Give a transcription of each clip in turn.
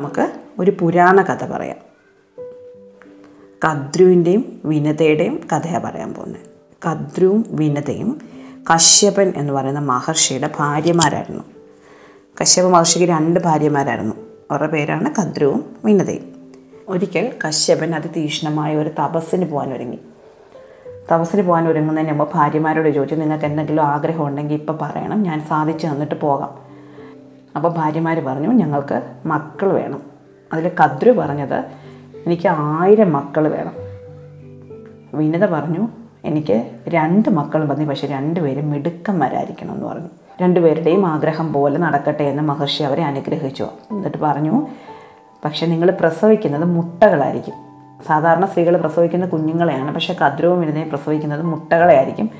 നമുക്ക് ഒരു പുരാണ കഥ പറയാം. കദ്രുവിന്റെയും വിനതയുടെയും കഥയാണ് പറയാൻ പോകുന്നത്. കദ്രുവും വിനതയും കശ്യപൻ എന്ന് പറയുന്ന മഹർഷിയുടെ ഭാര്യമാരായിരുന്നു. കശ്യപ മഹർഷിക്ക് രണ്ട് ഭാര്യമാരായിരുന്നു. അവരുടെ പേരാണ് കദ്രുവും വിനതയും. ഒരിക്കൽ കശ്യപൻ അതിതീക്ഷ്ണമായ ഒരു തപസ്സിന് പോകാൻ ഒരുങ്ങി. തപസ്സിന് പോകാൻ ഒരുങ്ങുന്നതിന് മുമ്പ് ഭാര്യമാരോട് ചോദിച്ചു നിങ്ങൾക്ക് എന്തെങ്കിലും ആഗ്രഹം ഉണ്ടെങ്കിൽ ഇപ്പം പറയണം ഞാൻ സാധിച്ചു തന്നിട്ട് പോകാം. അപ്പോൾ ഭാര്യമാർ പറഞ്ഞു ഞങ്ങൾക്ക് മക്കൾ വേണം. അതിൽ കദ്രു പറഞ്ഞത് എനിക്ക് ആയിരം മക്കൾ വേണം. വിനിത പറഞ്ഞു എനിക്ക് രണ്ട് മക്കൾ മതി പക്ഷെ രണ്ടുപേരും മിടുക്കന്മാരായിരിക്കണം എന്ന് പറഞ്ഞു. രണ്ടുപേരുടെയും ആഗ്രഹം പോലെ നടക്കട്ടെ എന്ന് മഹർഷി അവരെ അനുഗ്രഹിച്ചു. എന്നിട്ട് പറഞ്ഞു പക്ഷെ നിങ്ങൾ പ്രസവിക്കുന്നത് മുട്ടകളായിരിക്കും. സാധാരണ സ്ത്രീകൾ പ്രസവിക്കുന്ന കുഞ്ഞുങ്ങളെയാണ് പക്ഷേ കദ്രവും വിനിതയും പ്രസവിക്കുന്നത് മുട്ടകളെ ആയിരിക്കും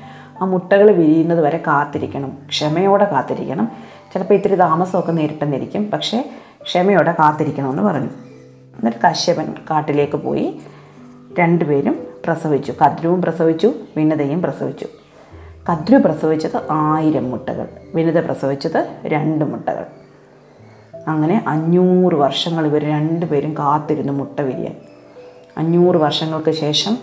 ആ മുട്ടകൾ വിരിയുന്നത് വരെ കാത്തിരിക്കണം ക്ഷമയോടെ കാത്തിരിക്കണം. ചിലപ്പോൾ ഇത്തിരി താമസമൊക്കെ നേരിട്ടെന്നിരിക്കും. പക്ഷേ ക്ഷമയോടെ കാത്തിരിക്കണമെന്ന് പറഞ്ഞു. എന്നിട്ട് കശ്യപൻ കാട്ടിലേക്ക് പോയി. രണ്ടുപേരും പ്രസവിച്ചു. കദ്രുവും പ്രസവിച്ചു. വിനതയും പ്രസവിച്ചു. കദ്രു പ്രസവിച്ചത് ആയിരം മുട്ടകൾ. വിനത പ്രസവിച്ചത് രണ്ട് മുട്ടകൾ. അങ്ങനെ അഞ്ഞൂറ് വർഷങ്ങൾ ഇവർ രണ്ടുപേരും കാത്തിരുന്നു മുട്ട വിരിയാൻ അഞ്ഞൂറ് വർഷങ്ങൾക്ക് ശേഷം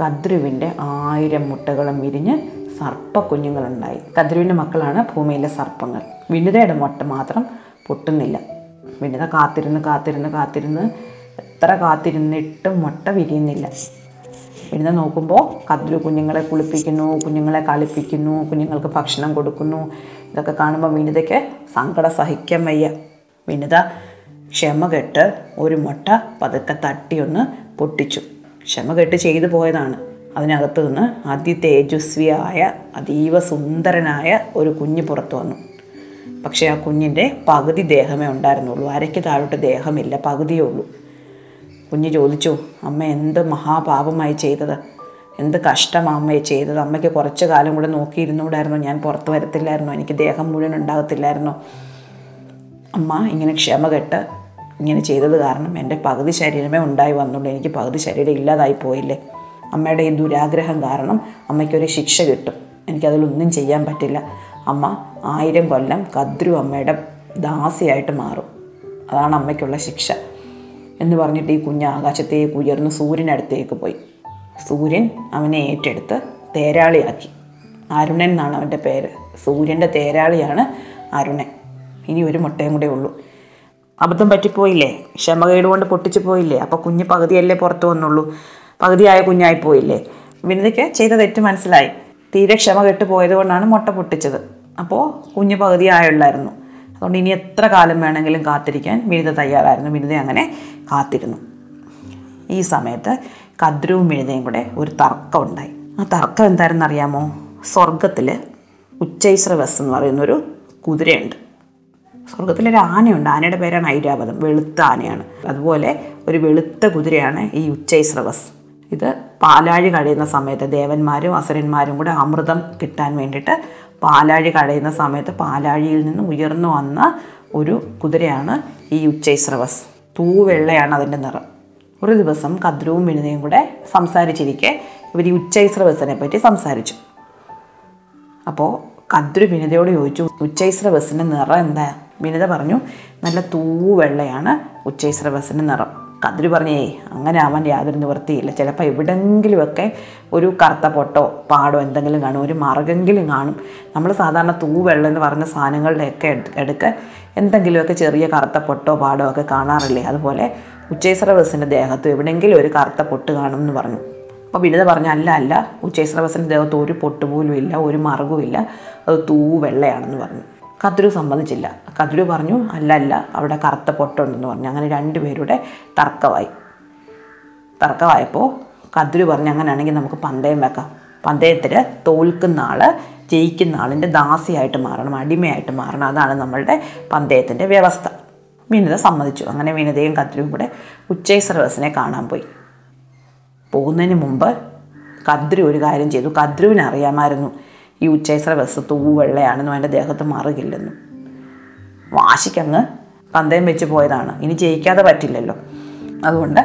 കദ്രുവിന്റെ ആയിരം മുട്ടകളും വിരിഞ്ഞ് സർപ്പ കുഞ്ഞുങ്ങളുണ്ടായി കദ്രുവിന്റെ മക്കളാണ് ഭൂമിയിലെ സർപ്പങ്ങൾ. വിനിതയുടെ മുട്ട മാത്രം പൊട്ടുന്നില്ല. വിനിത കാത്തിരുന്ന് കാത്തിരുന്ന് കാത്തിരുന്ന് എത്ര കാത്തിരുന്നിട്ടും മുട്ട വിരിയുന്നില്ല. വിനിത നോക്കുമ്പോൾ കതിരു കുഞ്ഞുങ്ങളെ കുളിപ്പിക്കുന്നു കുഞ്ഞുങ്ങളെ കളിപ്പിക്കുന്നു കുഞ്ഞുങ്ങൾക്ക് ഭക്ഷണം കൊടുക്കുന്നു. ഇതൊക്കെ കാണുമ്പോൾ വിനിതയ്ക്ക് സങ്കടം സഹിക്കാൻ വയ്യ. വിനിത ക്ഷമ കെട്ട് ഒരു മുട്ട പതുക്കെ തട്ടിയൊന്ന് പൊട്ടിച്ചു. ക്ഷമ കെട്ട് ചെയ്തു പോയതാണ്. അതിനകത്ത് നിന്ന് അതിതേജസ്വിയായ അതീവ സുന്ദരനായ ഒരു കുഞ്ഞ് പുറത്തു വന്നു. പക്ഷേ ആ കുഞ്ഞിന്റെ പകുതി ദേഹമേ ഉണ്ടായിരുന്നുള്ളൂ. അരയ്ക്ക് താഴോട്ട് ദേഹമില്ല. പകുതിയേ ഉള്ളൂ. കുഞ്ഞ് ചോദിച്ചു അമ്മ എന്ത് മഹാപാപമായി ചെയ്തത്? എന്ത് കഷ്ടമാണ് അമ്മയെ ചെയ്തത്? അമ്മയ്ക്ക് കുറച്ച് കാലം കൂടെ നോക്കിയിരുന്നുകൂടായിരുന്നു? ഞാൻ പുറത്ത് വരത്തില്ലായിരുന്നു? എനിക്ക് ദേഹം മുഴുവൻ ഉണ്ടാകത്തില്ലായിരുന്നു? അമ്മ ഇങ്ങനെ ക്ഷമ കെട്ട് ഇങ്ങനെ ചെയ്തത് കാരണം എന്റെ പകുതി ശരീരമേ ഉണ്ടായി വന്നുള്ളൂ. എനിക്ക് പകുതി ശരീരം ഇല്ലാതായി പോയില്ലേ? അമ്മയുടെ ഈ ദുരാഗ്രഹം കാരണം അമ്മയ്ക്കൊരു ശിക്ഷ കിട്ടും. എനിക്കതിലൊന്നും ചെയ്യാൻ പറ്റില്ല. അമ്മ ആയിരം കൊല്ലം കദ്രു അമ്മയുടെ ദാസിയായിട്ട് മാറും. അതാണ് അമ്മയ്ക്കുള്ള ശിക്ഷ. എന്ന് പറഞ്ഞിട്ട് ഈ കുഞ്ഞ് ആകാശത്തേക്ക് ഉയർന്ന് സൂര്യനടുത്തേക്ക് പോയി. സൂര്യൻ അവനെ ഏറ്റെടുത്ത് തേരാളിയാക്കി. അരുണൻ എന്നാണ് അവന്റെ പേര്. സൂര്യന്റെ തേരാളിയാണ് അരുണൻ. ഇനി ഒരു മുട്ടയും കൂടെ ഉള്ളൂ. അബദ്ധം പറ്റിപ്പോയില്ലേ? ക്ഷമകേട് കൊണ്ട് പൊട്ടിച്ചു പോയില്ലേ അപ്പോൾ കുഞ്ഞ് പകുതിയല്ലേ പുറത്ത് വന്നുള്ളൂ. പകുതിയായ കുഞ്ഞായി പോയില്ലേ? വിനിതയ്ക്ക് ചെയ്ത തെറ്റ് മനസ്സിലായി. തീരെ ക്ഷമ കെട്ട് പോയത് കൊണ്ടാണ് മുട്ട പൊട്ടിച്ചത്. അപ്പോൾ കുഞ്ഞ് പകുതിയായുള്ളായിരുന്നു അതുകൊണ്ട് ഇനി എത്ര കാലം വേണമെങ്കിലും കാത്തിരിക്കാൻ വിനിത തയ്യാറായിരുന്നു. വിനിത അങ്ങനെ കാത്തിരുന്നു. ഈ സമയത്ത് കദ്രുവും വിനിതയും കൂടെ ഒരു തർക്കം ഉണ്ടായി. ആ തർക്കം എന്താണെന്ന് അറിയാമോ? സ്വർഗത്തിൽ ഉച്ചൈശ്രവസ് എന്ന് പറയുന്നൊരു കുതിരയുണ്ട്. സ്വർഗത്തിലൊരു ആനയുണ്ട്. ആനയുടെ പേരാണ് ഐരാവതം. വെളുത്ത ആനയാണ്. അതുപോലെ ഒരു വെളുത്ത കുതിരയാണ് ഈ ഉച്ചൈശ്രവസ് ഇത് പാലാഴി കഴിയുന്ന സമയത്ത് ദേവന്മാരും അസുരന്മാരും കൂടെ അമൃതം കിട്ടാൻ വേണ്ടിയിട്ട് പാലാഴി കഴിയുന്ന സമയത്ത് പാലാഴിയിൽ നിന്ന് ഉയർന്നു വന്ന ഒരു കുതിരയാണ് ഈ ഉച്ചൈസ്രവസ്. തൂവെള്ളയാണ് അതിന്റെ നിറം. ഒരു ദിവസം കദ്രുവും വിനിതയും കൂടെ സംസാരിച്ചിരിക്കെ ഇവർ ഈ ഉച്ചൈസ്രവസിനെ പറ്റി സംസാരിച്ചു. അപ്പോൾ കദ്രു വിനിതയോട് ചോദിച്ചു ഉച്ചൈസ്രവസിന്റെ നിറം എന്താ? വിനിത പറഞ്ഞു നല്ല തൂവെള്ളയാണ് ഉച്ചൈസ്രവസിന്റെ നിറം. കദ്രു പറഞ്ഞേ അങ്ങനെ ആവാൻ യാതൊരു നിവൃത്തിയില്ല. ചിലപ്പോൾ എവിടെങ്കിലുമൊക്കെ ഒരു കറുത്ത പൊട്ടോ പാടോ എന്തെങ്കിലും കാണും. ഒരു മറുകെങ്കിലും കാണും. നമ്മൾ സാധാരണ തൂവെള്ളം എന്ന് പറഞ്ഞ സാധനങ്ങളുടെയൊക്കെ എടുക്ക എന്തെങ്കിലുമൊക്കെ ചെറിയ കറുത്ത പൊട്ടോ പാടോ ഒക്കെ കാണാറില്ലേ? അതുപോലെ ഉച്ചേശ്രവസിന്റെ ദേഹത്ത് എവിടെയെങ്കിലും ഒരു കറുത്ത പൊട്ട് കാണും എന്ന് പറഞ്ഞു. അപ്പോൾ വിനിത പറഞ്ഞ അല്ല അല്ല. ഉച്ചേശ്രവസിന്റെ ദേഹത്ത് ഒരു പൊട്ട് പോലും ഇല്ല ഒരു ഇല്ല അത് തൂ വെള്ളയാണെന്ന് പറഞ്ഞു. കദ്രു സമ്മതിച്ചില്ല. കദ്രു പറഞ്ഞു അല്ല അല്ല അവിടെ കറുത്ത പൊട്ടുണ്ടെന്ന് പറഞ്ഞു. അങ്ങനെ രണ്ടുപേരുടെ തർക്കമായി. തർക്കമായപ്പോൾ കദ്രു പറഞ്ഞു അങ്ങനെയാണെങ്കിൽ നമുക്ക് പന്തയം വെക്കാം. പന്തയത്തിൽ തോൽക്കുന്ന ആൾ ജയിക്കുന്ന ആളിന്റെ ദാസിയായിട്ട് മാറണം അടിമയായിട്ട് മാറണം. അതാണ് നമ്മളുടെ പന്തയത്തിന്റെ വ്യവസ്ഥ. വിനിത സമ്മതിച്ചു. അങ്ങനെ വിനിതയും കദ്രുവും കൂടെ സർവസിനെ കാണാൻ പോയി. പോകുന്നതിന് മുമ്പ് കദ്രു ഒരു കാര്യം ചെയ്തു. കദ്രുവിന് അറിയാമായിരുന്നു. ഈ ഉച്ചൈസ്ര ബസ് തൂവെള്ളയാണെന്നും അതിന്റെ ദേഹത്ത് മാറുകില്ലെന്നും. വാശിക്കങ്ങ് പന്തയം വെച്ച് പോയതാണ്. ഇനി ജയിക്കാതെ പറ്റില്ലല്ലോ. അതുകൊണ്ട്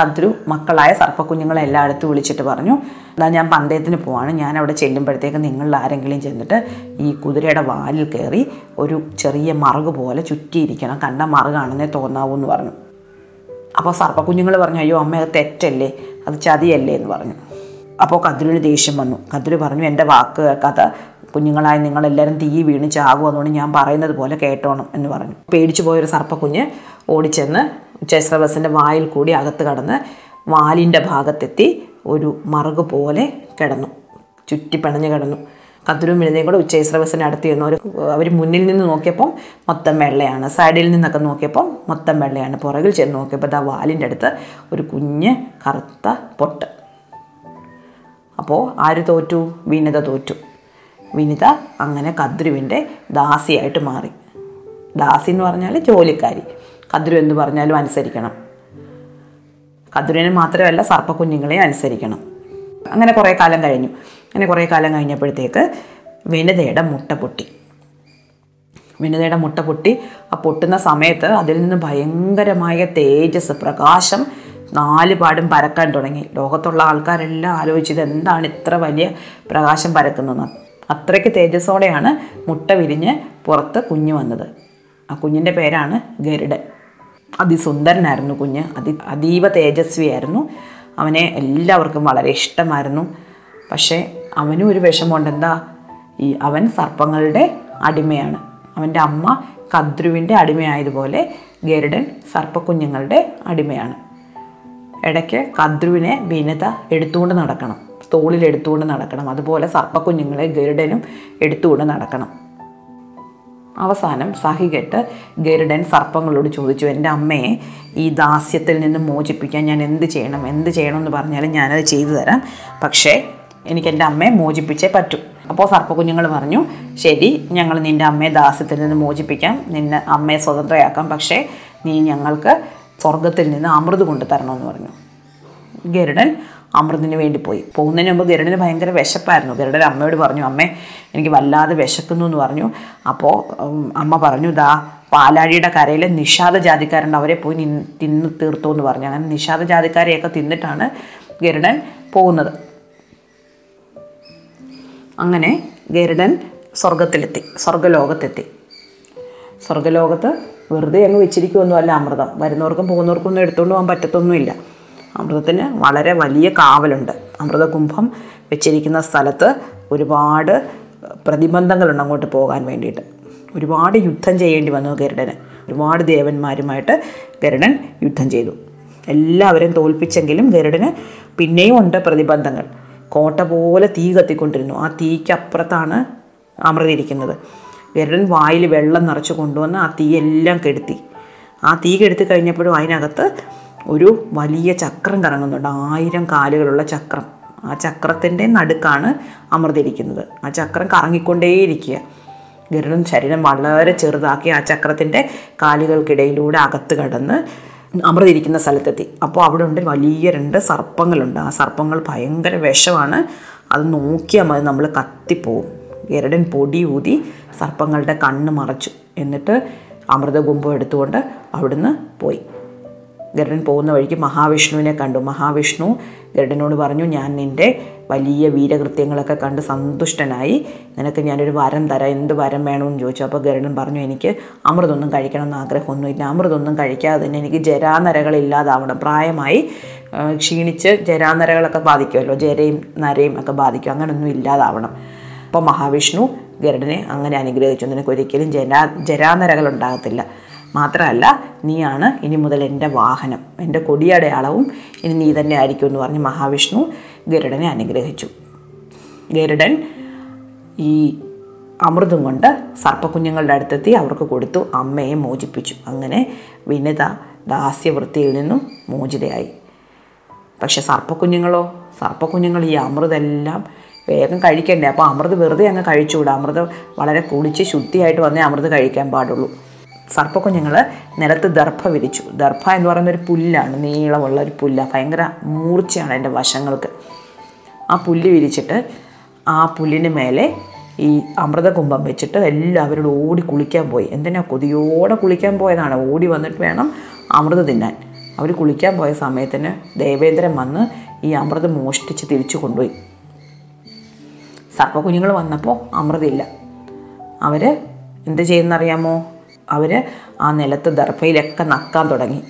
കദ്രു മക്കളായ സർപ്പക്കുഞ്ഞുങ്ങളെ എല്ലായിടത്തും വിളിച്ചിട്ട് പറഞ്ഞു എന്നാൽ ഞാൻ പന്തയത്തിന് പോവാണ്. ഞാൻ അവിടെ ചെല്ലുമ്പോഴത്തേക്ക് നിങ്ങൾ ആരെങ്കിലും ചെന്നിട്ട് ഈ കുതിരയുടെ വാലിൽ കയറി ഒരു ചെറിയ മറുക് പോലെ ചുറ്റിയിരിക്കണം. കണ്ട മറുകാണെന്നേ തോന്നാവൂ എന്ന് പറഞ്ഞു. അപ്പോൾ സർപ്പക്കുഞ്ഞുങ്ങൾ പറഞ്ഞു അയ്യോ അമ്മ അത് തെറ്റല്ലേ? അത് ചതിയല്ലേ? എന്ന് പറഞ്ഞു. അപ്പോൾ കദ്രുവിന് ദേഷ്യം വന്നു. കദ്രു പറഞ്ഞു എന്റെ വാക്ക് കഥ കുഞ്ഞുങ്ങളായ നിങ്ങളെല്ലാവരും തീ വീണ് ചാകും അതുകൊണ്ട് ഞാൻ പറയുന്നത് പോലെ കേട്ടോണം എന്ന് പറഞ്ഞു. പേടിച്ചു പോയൊരു സർപ്പക്കുഞ്ഞ് ഓടിച്ചെന്ന് ഉച്ചശ്രവസിന്റെ വായിൽ കൂടി അകത്ത് കടന്ന് വാലിന്റെ ഭാഗത്തെത്തി ഒരു മറുക് പോലെ കിടന്നു. ചുറ്റി പിണഞ്ഞു കിടന്നു. കത്തിരും വിഴുതയും കൂടെ ഉച്ചൈസ്രവസിന് അടുത്ത് ചെന്നു. ഒരു അവർ മുന്നിൽ നിന്ന് നോക്കിയപ്പം മൊത്തം വെള്ളയാണ്. സൈഡിൽ നിന്നൊക്കെ നോക്കിയപ്പം മൊത്തം വെള്ളയാണ്. പുറകിൽ ചെന്ന് നോക്കിയപ്പോൾ ദാ വാലിന്റെ അടുത്ത് ഒരു കുഞ്ഞ് കറുത്ത പൊട്ട്. അപ്പോൾ ആര് തോറ്റു? വിനിത തോറ്റു. വിനിത അങ്ങനെ കദ്രുവിന്റെ ദാസിയായിട്ട് മാറി. ദാസി എന്ന് പറഞ്ഞാൽ ജോലിക്കാരി. കദ്രു എന്ന് പറഞ്ഞാലും അനുസരിക്കണം. കദ്രുവിനെ മാത്രമല്ല സർപ്പക്കുഞ്ഞുങ്ങളെയും അനുസരിക്കണം. അങ്ങനെ കുറേ കാലം കഴിഞ്ഞു. അങ്ങനെ കുറേ കാലം കഴിഞ്ഞപ്പോഴത്തേക്ക് വിനിതയുടെ മുട്ട പൊട്ടി. വിനിതയുടെ മുട്ട പൊട്ടി. ആ പൊട്ടുന്ന സമയത്ത് അതിൽ നിന്ന് ഭയങ്കരമായ തേജസ് പ്രകാശം നാല് പാടും പരക്കാൻ തുടങ്ങി. ലോകത്തുള്ള ആൾക്കാരെല്ലാം ആലോചിച്ചത് എന്താണ് ഇത്ര വലിയ പ്രകാശം പരക്കുന്നതെന്ന് അത്രയ്ക്ക് തേജസ്സോടെയാണ് മുട്ട വിരിഞ്ഞ് പുറത്ത് കുഞ്ഞ് വന്നത്. ആ കുഞ്ഞിന്റെ പേരാണ് ഗരുഡൻ. അതിസുന്ദരനായിരുന്നു കുഞ്ഞ്. അതി അതീവ തേജസ്വിയായിരുന്നു. അവനെ എല്ലാവർക്കും വളരെ ഇഷ്ടമായിരുന്നു. പക്ഷേ അവനും ഒരു വിഷമമുണ്ട്. എന്താ? ഈ അവൻ സർപ്പങ്ങളുടെ അടിമയാണ്. അവന്റെ അമ്മ കദ്രുവിന്റെ അടിമയായതുപോലെ ഗരുഡൻ സർപ്പക്കുഞ്ഞുങ്ങളുടെ അടിമയാണ്. ഇടയ്ക്ക് കദ്രുവിനെ വിനത എടുത്തുകൊണ്ട് നടക്കണം. തോളിൽ എടുത്തുകൊണ്ട് നടക്കണം. അതുപോലെ സർപ്പക്കുഞ്ഞുങ്ങളെ ഗരുഡനും എടുത്തുകൊണ്ട് നടക്കണം. അവസാനം സഹികെട്ട് ഗരുഡൻ സർപ്പങ്ങളോട് ചോദിച്ചു എന്റെ അമ്മയെ ഈ ദാസ്യത്തിൽ നിന്ന് മോചിപ്പിക്കാൻ ഞാൻ എന്ത് ചെയ്യണം? എന്ത് ചെയ്യണം എന്ന് പറഞ്ഞാലും ഞാനത് ചെയ്തു തരാം. പക്ഷേ എനിക്ക് എന്റെ അമ്മയെ മോചിപ്പിച്ചേ പറ്റൂ. അപ്പോൾ സർപ്പക്കുഞ്ഞുങ്ങൾ പറഞ്ഞു ശരി ഞങ്ങൾ നിന്റെ അമ്മയെ ദാസ്യത്തിൽ നിന്ന് മോചിപ്പിക്കാം. നിന്നെ അമ്മയെ സ്വതന്ത്രയാക്കാം. പക്ഷേ നീ ഞങ്ങൾക്ക് സ്വർഗത്തിൽ നിന്ന് അമൃത് കൊണ്ട് തരണമെന്ന് പറഞ്ഞു. ഗരുഡൻ അമൃതിന് വേണ്ടി പോയി. പോകുന്നതിന് മുമ്പ് ഗരുഡന് ഭയങ്കര വിശപ്പായിരുന്നു. ഗരുഡൻ അമ്മയോട് പറഞ്ഞു അമ്മേ എനിക്ക് വല്ലാതെ വിശക്കുന്നു എന്ന് പറഞ്ഞു. അപ്പോൾ അമ്മ പറഞ്ഞു ദാ പാലാഴിയുടെ കരയിൽ നിഷാദ ജാതിക്കാരുണ്ട് അവരെ പോയി നിന്ന് തിന്ന് തീർത്തു എന്ന് പറഞ്ഞു. അങ്ങനെ നിഷാദ ജാതിക്കാരെയൊക്കെ തിന്നിട്ടാണ് ഗരുഡൻ പോകുന്നത്. അങ്ങനെ ഗരുഡൻ സ്വർഗത്തിലെത്തി സ്വർഗലോകത്തെത്തി സ്വർഗലോകത്ത് വെറുതെ അങ്ങ് വെച്ചിരിക്കുമൊന്നുമല്ല അമൃതം. വരുന്നവർക്കും പോകുന്നവർക്കും ഒന്നും എടുത്തുകൊണ്ട് പോകാൻ പറ്റത്തൊന്നുമില്ല. അമൃതത്തിന് വളരെ വലിയ കാവലുണ്ട്. അമൃതകുംഭം വെച്ചിരിക്കുന്ന സ്ഥലത്ത് ഒരുപാട് പ്രതിബന്ധങ്ങളുണ്ട് അങ്ങോട്ട് പോകാൻ വേണ്ടിയിട്ട്. ഒരുപാട് യുദ്ധം ചെയ്യേണ്ടി വന്നു ഗരുഡന്. ഒരുപാട് ദേവന്മാരുമായിട്ട് ഗരുഡൻ യുദ്ധം ചെയ്തു. എല്ലാവരെയും തോൽപ്പിച്ചെങ്കിലും ഗരുഡന് പിന്നെയും ഉണ്ട് പ്രതിബന്ധങ്ങൾ. കോട്ട പോലെ തീ കത്തിക്കൊണ്ടിരുന്നു. ആ തീക്കപ്പുറത്താണ് അമൃത ഇരിക്കുന്നത്. ഗരുഡൻ വായിൽ വെള്ളം നിറച്ച് കൊണ്ടുവന്ന് ആ തീയെല്ലാം കെടുത്തി. ആ തീ കെടുത്തി കഴിഞ്ഞപ്പോഴും അതിനകത്ത് ഒരു വലിയ ചക്രം കറങ്ങുന്നുണ്ട്. ആയിരം കാലുകളുള്ള ചക്രം. ആ ചക്രത്തിന്റെ നടുക്കാണ് അമൃതിരിക്കുന്നത് ആ ചക്രം കറങ്ങിക്കൊണ്ടേയിരിക്കുക. ഗരുഡൻ ശരീരം വളരെ ചെറുതാക്കി ആ ചക്രത്തിന്റെ കാലുകൾക്കിടയിലൂടെ അകത്ത് കടന്ന് അമൃതിരിക്കുന്ന സ്ഥലത്തെത്തി. അപ്പോൾ അവിടെ ഉണ്ട് വലിയ രണ്ട് സർപ്പങ്ങളുണ്ട്. ആ സർപ്പങ്ങൾ ഭയങ്കര വിഷമാണ്. അത് നോക്കിയാൽ മതി നമ്മൾ കത്തിപ്പോവും. ഗരുഡൻ പൊടി ഊതി സർപ്പങ്ങളുടെ കണ്ണ് മറച്ചു. എന്നിട്ട് അമൃതകുംഭം എടുത്തുകൊണ്ട് അവിടുന്ന് പോയി. ഗരുഡൻ പോകുന്ന വഴിക്ക് മഹാവിഷ്ണുവിനെ കണ്ടു. മഹാവിഷ്ണു ഗരുഡനോട് പറഞ്ഞു ഞാൻ നിന്റെ വലിയ വീരകൃത്യങ്ങളൊക്കെ കണ്ട് സന്തുഷ്ടനായി. നിനക്ക് ഞാനൊരു വരം തരാം. എന്ത് വരം വേണമെന്ന് ചോദിച്ചു. അപ്പോൾ ഗരുഡൻ പറഞ്ഞു എനിക്ക് അമൃതൊന്നും കഴിക്കണം എന്ന് ആഗ്രഹമൊന്നുമില്ല. അമൃതൊന്നും കഴിക്കാതെ തന്നെ എനിക്ക് ജരാനരകളില്ലാതാവണം പ്രായമായി ക്ഷീണിച്ച് ജരാനരകളൊക്കെ ബാധിക്കുമല്ലോ. ജരയും നരയും ഒക്കെ ബാധിക്കും. അങ്ങനെയൊന്നും ഇല്ലാതാവണം. അപ്പോൾ മഹാവിഷ്ണു ഗരുഡനെ അങ്ങനെ അനുഗ്രഹിച്ചു. നിനക്ക് ഒരിക്കലും ജരാ ജരാനരകൾ ഉണ്ടാകത്തില്ല മാത്രമല്ല നീയാണ് ഇനി മുതൽ എന്റെ വാഹനം. എന്റെ കൊടിയടയാളവും ഇനി നീ തന്നെ ആയിരിക്കും എന്ന് പറഞ്ഞ് മഹാവിഷ്ണു ഗരുഡനെ അനുഗ്രഹിച്ചു. ഗരുഡൻ ഈ അമൃതം കൊണ്ട് സർപ്പക്കുഞ്ഞുങ്ങളുടെ അടുത്തെത്തി അവർക്ക് കൊടുത്തു. അമ്മയെ മോചിപ്പിച്ചു. അങ്ങനെ വിനിത ദാസ്യവൃത്തിയിൽ നിന്നും മോചിതയായി. പക്ഷെ സർപ്പക്കുഞ്ഞുങ്ങളോ സർപ്പക്കുഞ്ഞുങ്ങൾ ഈ അമൃതെല്ലാം വേഗം കഴിക്കണ്ടേ? അപ്പോൾ അമൃത് വെറുതെ അങ്ങ് കഴിച്ചുകൂടാ. അമൃത് വളരെ കുളിച്ച് ശുദ്ധിയായിട്ട് വന്നേ അമൃത് കഴിക്കാൻ പാടുള്ളൂ. സർപ്പക്കുഞ്ഞുങ്ങൾ നിലത്ത് ദർഭ വിരിച്ചു. ദർഭ എന്ന് പറയുന്ന ഒരു പുല്ലാണ് നീളമുള്ള ഒരു പുല്ല. ഭയങ്കര മൂർച്ചയാണ് എന്റെ വശങ്ങൾക്ക്. ആ പുല്ല് വിരിച്ചിട്ട് ആ പുല്ലിന് മേലെ ഈ അമൃതകുംഭം വെച്ചിട്ട് എല്ലാവരോടും ഓടി കുളിക്കാൻ പോയി. എന്തിനാ കൊതിയോടെ കുളിക്കാൻ പോയതാണ്? ഓടി വന്നിട്ട് വേണം അമൃത തിന്നാൻ. അവർ കുളിക്കാൻ പോയ സമയത്തിന് ദേവേന്ദ്രൻ വന്ന് ഈ അമൃത് മോഷ്ടിച്ച് തിരിച്ചു കൊണ്ടുപോയി. സർപ്പക്കുഞ്ഞുങ്ങൾ വന്നപ്പോൾ അമൃതില്ല അവർ എന്ത് ചെയ്യുന്നറിയാമോ? അവർ ആ നിലത്ത് ദർഭയിലൊക്കെ നക്കാൻ തുടങ്ങി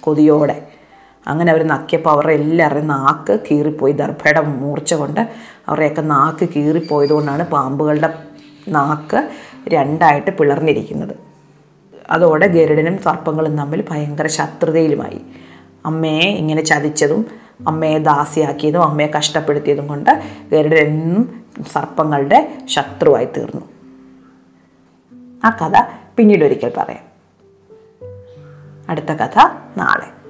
കൊതിയോടെ. അങ്ങനെ അവർ നക്കിയപ്പോൾ അവരുടെ എല്ലാവരുടെയും നാക്ക് കീറിപ്പോയി. ദർഭയുടെ മൂർച്ച കൊണ്ട് അവരുടെയൊക്കെ നാക്ക് കീറിപ്പോയതുകൊണ്ടാണ് പാമ്പുകളുടെ നാക്ക് രണ്ടായിട്ട് പിളർന്നിരിക്കുന്നത്. അതോടെ ഗരുഡനും സർപ്പങ്ങളും തമ്മിൽ ഭയങ്കര ശത്രുതയിലുമായി. അമ്മയെ ഇങ്ങനെ ചതിച്ചതും അമ്മയെ ദാസിയാക്കിയതും അമ്മയെ കഷ്ടപ്പെടുത്തിയതും കൊണ്ട് ഗരുഡൻ എന്നും സർപ്പങ്ങളുടെ ശത്രുവായി തീർന്നു. ആ കഥ പിന്നീട് ഒരിക്കൽ പറയാം. അടുത്ത കഥ നാളെ.